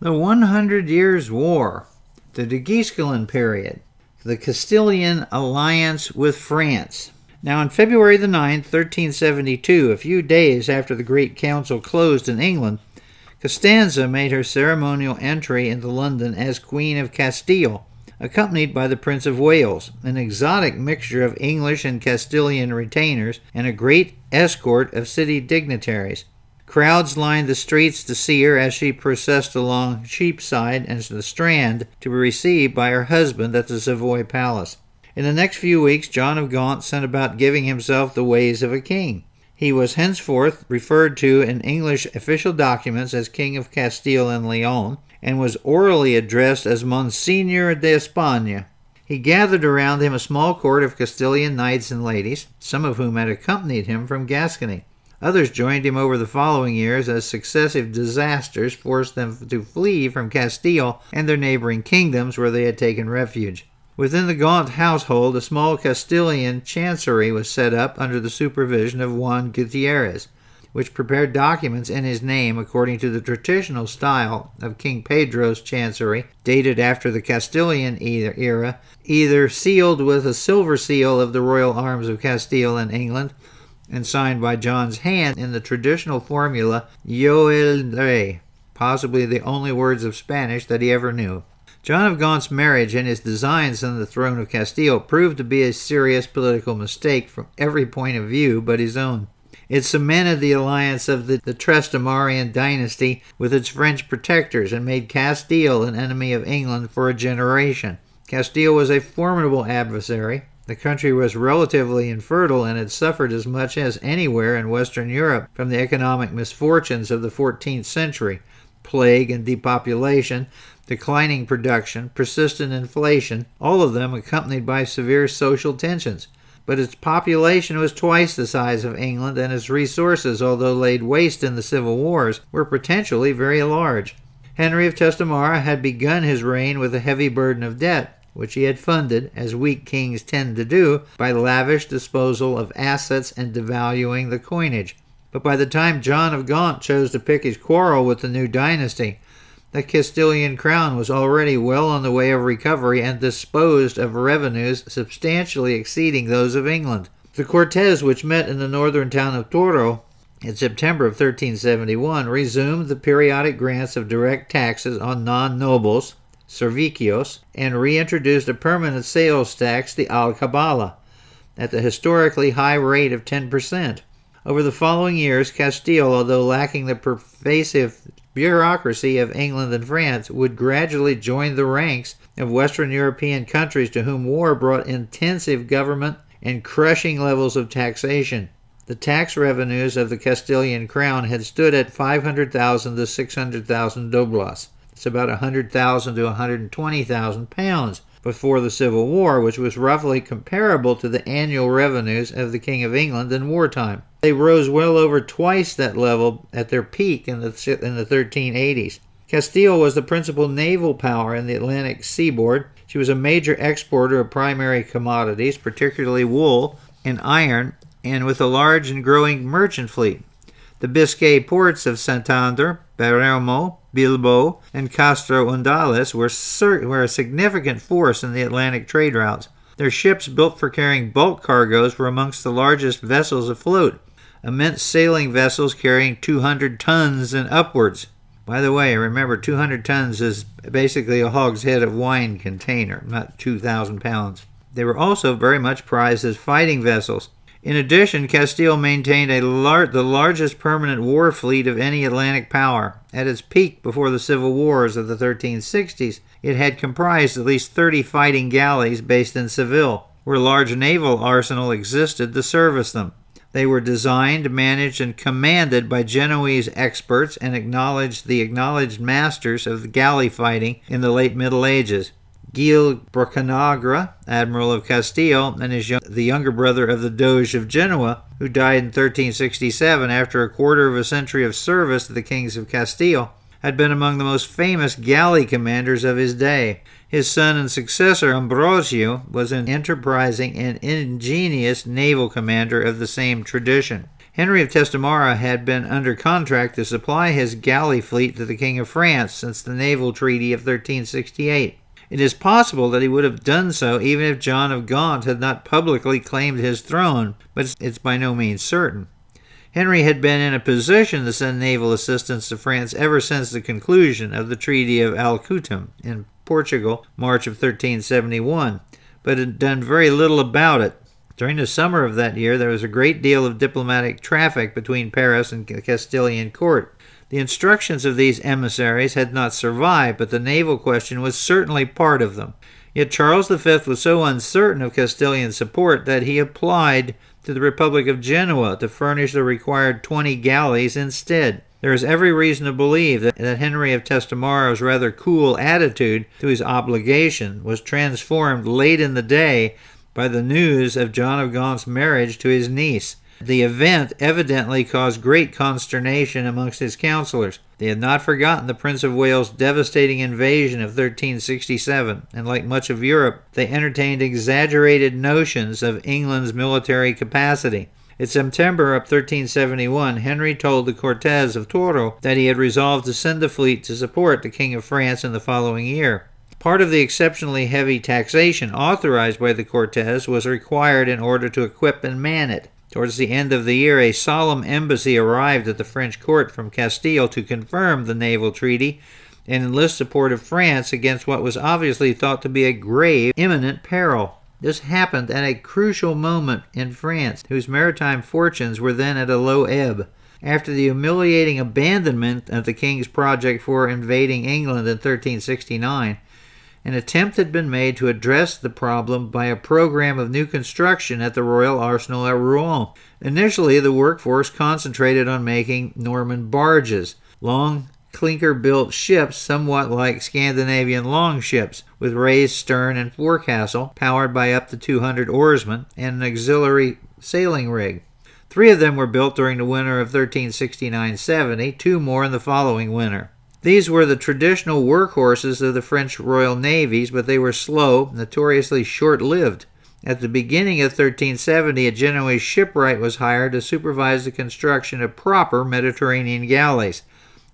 The 100 Years' War, the de Guesclin period, the Castilian alliance with France. Now, on February the 9th, 1372, a few days after the Great Council closed in England, Costanza made her ceremonial entry into London as Queen of Castile, accompanied by the Prince of Wales, an exotic mixture of English and Castilian retainers, and a great escort of city dignitaries. Crowds lined the streets to see her as she processed along Cheapside and the Strand to be received by her husband at the Savoy Palace. In the next few weeks, John of Gaunt set about giving himself the ways of a king. He was henceforth referred to in English official documents as King of Castile and Leon, and was orally addressed as Monsignor de España. He gathered around him a small court of Castilian knights and ladies, some of whom had accompanied him from Gascony. Others joined him over the following years as successive disasters forced them to flee from Castile and their neighboring kingdoms where they had taken refuge. Within the Gaunt household, a small Castilian chancery was set up under the supervision of Juan Gutierrez, which prepared documents in his name according to the traditional style of King Pedro's chancery, dated after the Castilian era, either sealed with a silver seal of the royal arms of Castile and England and signed by John's hand in the traditional formula Yo el Rey, possibly the only words of Spanish that he ever knew. John of Gaunt's marriage and his designs on the throne of Castile proved to be a serious political mistake from every point of view but his own. It cemented the alliance of the, the Trastamarian dynasty with its French protectors and made Castile an enemy of England for a generation. Castile was a formidable adversary, the country was relatively infertile and had suffered as much as anywhere in Western Europe from the economic misfortunes of the 14th century plague and depopulation, declining production, persistent inflation, all of them accompanied by severe social tensions. But its population was twice the size of England, and its resources, although laid waste in the civil wars, were potentially very large. Henry of Trastamara had begun his reign with a heavy burden of debt which he had funded, as weak kings tend to do, by lavish disposal of assets and devaluing the coinage. But by the time John of Gaunt chose to pick his quarrel with the new dynasty, the Castilian crown was already well on the way of recovery and disposed of revenues substantially exceeding those of England. The Cortes, which met in the northern town of Toro in September of 1371, resumed the periodic grants of direct taxes on non nobles, servicios, and reintroduced a permanent sales tax, the alcabala, at the historically high rate of 10%. Over the following years, Castile, although lacking the pervasive bureaucracy of England and France, would gradually join the ranks of Western European countries to whom war brought intensive government and crushing levels of taxation. The tax revenues of the Castilian crown had stood at 500,000 to 600,000 doblas. It's about 100,000 to 120,000 pounds before the Civil War, which was roughly comparable to the annual revenues of the King of England in wartime. They rose well over twice that level at their peak in the, in the 1380s. Castile was the principal naval power in the Atlantic seaboard. She was a major exporter of primary commodities, particularly wool and iron, and with a large and growing merchant fleet. The Biscay ports of Santander, Palermo, Bilbao, and Castro Urdiales were, were a significant force in the Atlantic trade routes. Their ships, built for carrying bulk cargoes, were amongst the largest vessels afloat, immense sailing vessels carrying 200 tons and upwards. By the way, remember 200 tons is basically a hogshead of wine container, not 2,000 pounds. They were also very much prized as fighting vessels. In addition, Castile maintained lar- the largest permanent war fleet of any Atlantic power. At its peak before the civil wars of the 1360s, it had comprised at least 30 fighting galleys based in Seville, where a large naval arsenal existed to service them. They were designed, managed, and commanded by Genoese experts and acknowledged the acknowledged masters of galley fighting in the late Middle Ages. Gil Boccanegra, Admiral of Castile, and his young, the younger brother of the Doge of Genoa, who died in 1367 after a quarter of a century of service to the kings of Castile, had been among the most famous galley commanders of his day. His son and successor, Ambrosio, was an enterprising and ingenious naval commander of the same tradition. Henry of Trastamara had been under contract to supply his galley fleet to the King of France since the naval treaty of 1368. It is possible that he would have done so even if John of Gaunt had not publicly claimed his throne, but it's by no means certain. Henry had been in a position to send naval assistance to France ever since the conclusion of the Treaty of Alcoutim in Portugal, March of 1371, but had done very little about it. During the summer of that year, there was a great deal of diplomatic traffic between Paris and the Castilian court. The instructions of these emissaries had not survived, but the naval question was certainly part of them. Yet Charles V was so uncertain of Castilian support that he applied to the Republic of Genoa to furnish the required 20 galleys instead. There is every reason to believe that, that Henry of Trastamara's rather cool attitude to his obligation was transformed late in the day by the news of John of Gaunt's marriage to his niece. The event evidently caused great consternation amongst his counselors. They had not forgotten the Prince of Wales' devastating invasion of 1367, and like much of Europe, they entertained exaggerated notions of England's military capacity. In September of 1371, Henry told the Cortes of Toro that he had resolved to send a fleet to support the King of France in the following year. Part of the exceptionally heavy taxation authorized by the Cortes was required in order to equip and man it. Towards the end of the year, a solemn embassy arrived at the French court from Castile to confirm the naval treaty and enlist support of France against what was obviously thought to be a grave, imminent peril. This happened at a crucial moment in France, whose maritime fortunes were then at a low ebb. After the humiliating abandonment of the king's project for invading England in 1369, an attempt had been made to address the problem by a program of new construction at the Royal Arsenal at Rouen. Initially, the workforce concentrated on making Norman barges, long clinker built ships somewhat like Scandinavian longships, with raised stern and forecastle, powered by up to 200 oarsmen, and an auxiliary sailing rig. Three of them were built during the winter of 1369 70, two more in the following winter. These were the traditional workhorses of the French Royal Navies, but they were slow, notoriously short lived. At the beginning of 1370, a Genoese shipwright was hired to supervise the construction of proper Mediterranean galleys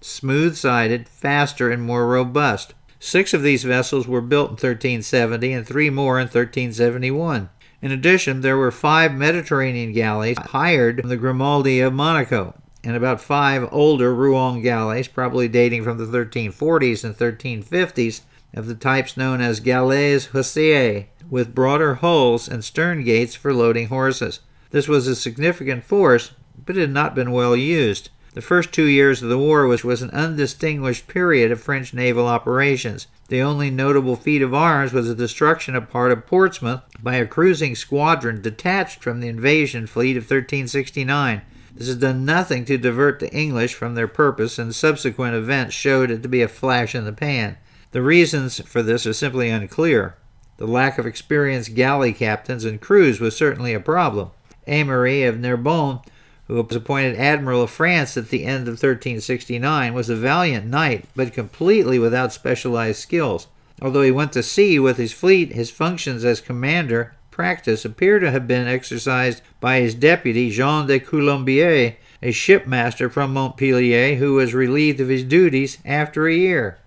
smooth sided, faster, and more robust. Six of these vessels were built in 1370 and three more in 1371. In addition, there were five Mediterranean galleys hired from the Grimaldi of Monaco, and about five older Rouen galleys, probably dating from the 1340s and 1350s, of the types known as galets huissiers, with broader hulls and stern gates for loading horses. This was a significant force, but it had not been well used. The first two years of the war was, was an undistinguished period of French naval operations. The only notable feat of arms was the destruction of part of Portsmouth by a cruising squadron detached from the invasion fleet of 1369. This has done nothing to divert the English from their purpose, and subsequent events showed it to be a flash in the pan. The reasons for this are simply unclear. The lack of experienced galley captains and crews was certainly a problem. Aymery of Narbonne who was appointed Admiral of France at the end of 1369, was a valiant knight, but completely without specialized skills. Although he went to sea with his fleet, his functions as commander practice appear to have been exercised by his deputy Jean de Colombier, a shipmaster from Montpellier who was relieved of his duties after a year.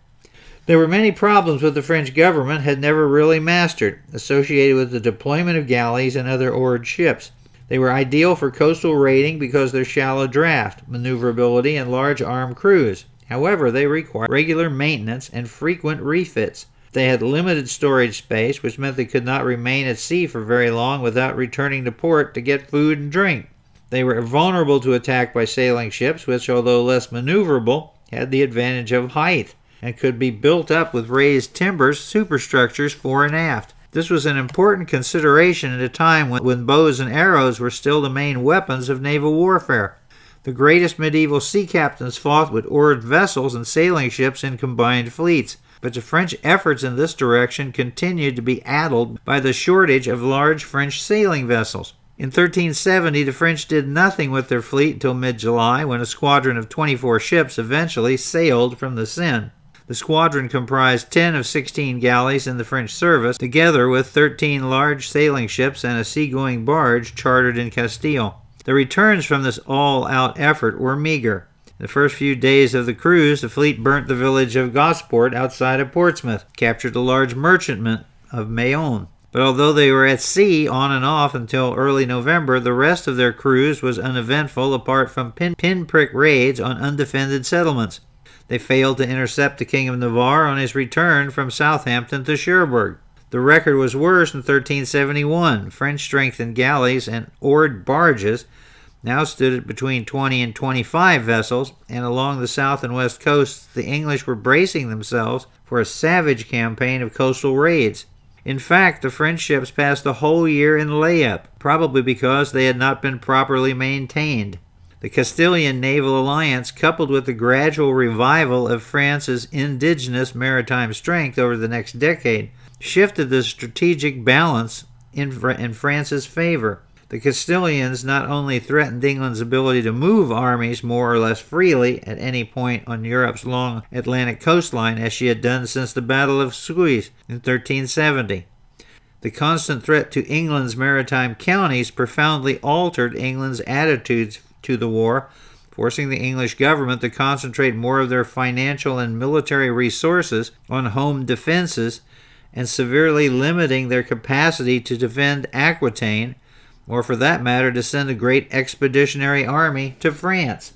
There were many problems which the French government had never really mastered, associated with the deployment of galleys and other oared ships. They were ideal for coastal raiding because their shallow draft, maneuverability, and large armed crews. However, they required regular maintenance and frequent refits. They had limited storage space, which meant they could not remain at sea for very long without returning to port to get food and drink. They were vulnerable to attack by sailing ships, which, although less maneuverable, had the advantage of height and could be built up with raised timbers superstructures fore and aft. This was an important consideration at a time when, when bows and arrows were still the main weapons of naval warfare. The greatest medieval sea captains fought with oared vessels and sailing ships in combined fleets, but the French efforts in this direction continued to be addled by the shortage of large French sailing vessels. In 1370, the French did nothing with their fleet until mid July, when a squadron of 24 ships eventually sailed from the Seine. The squadron comprised 10 of 16 galleys in the French service, together with 13 large sailing ships and a seagoing barge chartered in Castile. The returns from this all out effort were meager. The first few days of the cruise, the fleet burnt the village of Gosport outside of Portsmouth, captured a large merchantman of Bayonne. But although they were at sea on and off until early November, the rest of their cruise was uneventful apart from pin- pinprick raids on undefended settlements. They failed to intercept the King of Navarre on his return from Southampton to Cherbourg. The record was worse in 1371. French strengthened galleys and oared barges now stood at between 20 and 25 vessels, and along the south and west coasts, the English were bracing themselves for a savage campaign of coastal raids. In fact, the French ships passed the whole year in layup, probably because they had not been properly maintained. The Castilian naval alliance, coupled with the gradual revival of France's indigenous maritime strength over the next decade, shifted the strategic balance in, in France's favor. The Castilians not only threatened England's ability to move armies more or less freely at any point on Europe's long Atlantic coastline as she had done since the Battle of Sluys in 1370. The constant threat to England's maritime counties profoundly altered England's attitudes to the war, forcing the English government to concentrate more of their financial and military resources on home defenses and severely limiting their capacity to defend Aquitaine, or for that matter, to send a great expeditionary army to France.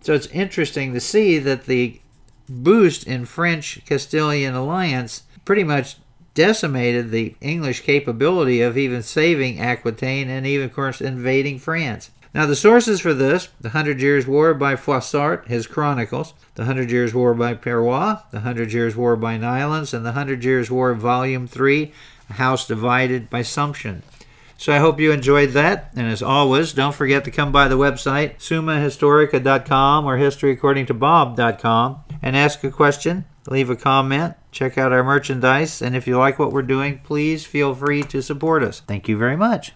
So it's interesting to see that the boost in French Castilian alliance pretty much decimated the English capability of even saving Aquitaine and even, of course, invading France. Now, the sources for this The Hundred Years' War by Froissart, his Chronicles, The Hundred Years' War by Perroy, The Hundred Years' War by Neillands, and The Hundred Years' War, Volume 3, A House Divided by Sumption. So I hope you enjoyed that. And as always, don't forget to come by the website, summahistorica.com or historyaccordingtobob.com, and ask a question, leave a comment, check out our merchandise, and if you like what we're doing, please feel free to support us. Thank you very much.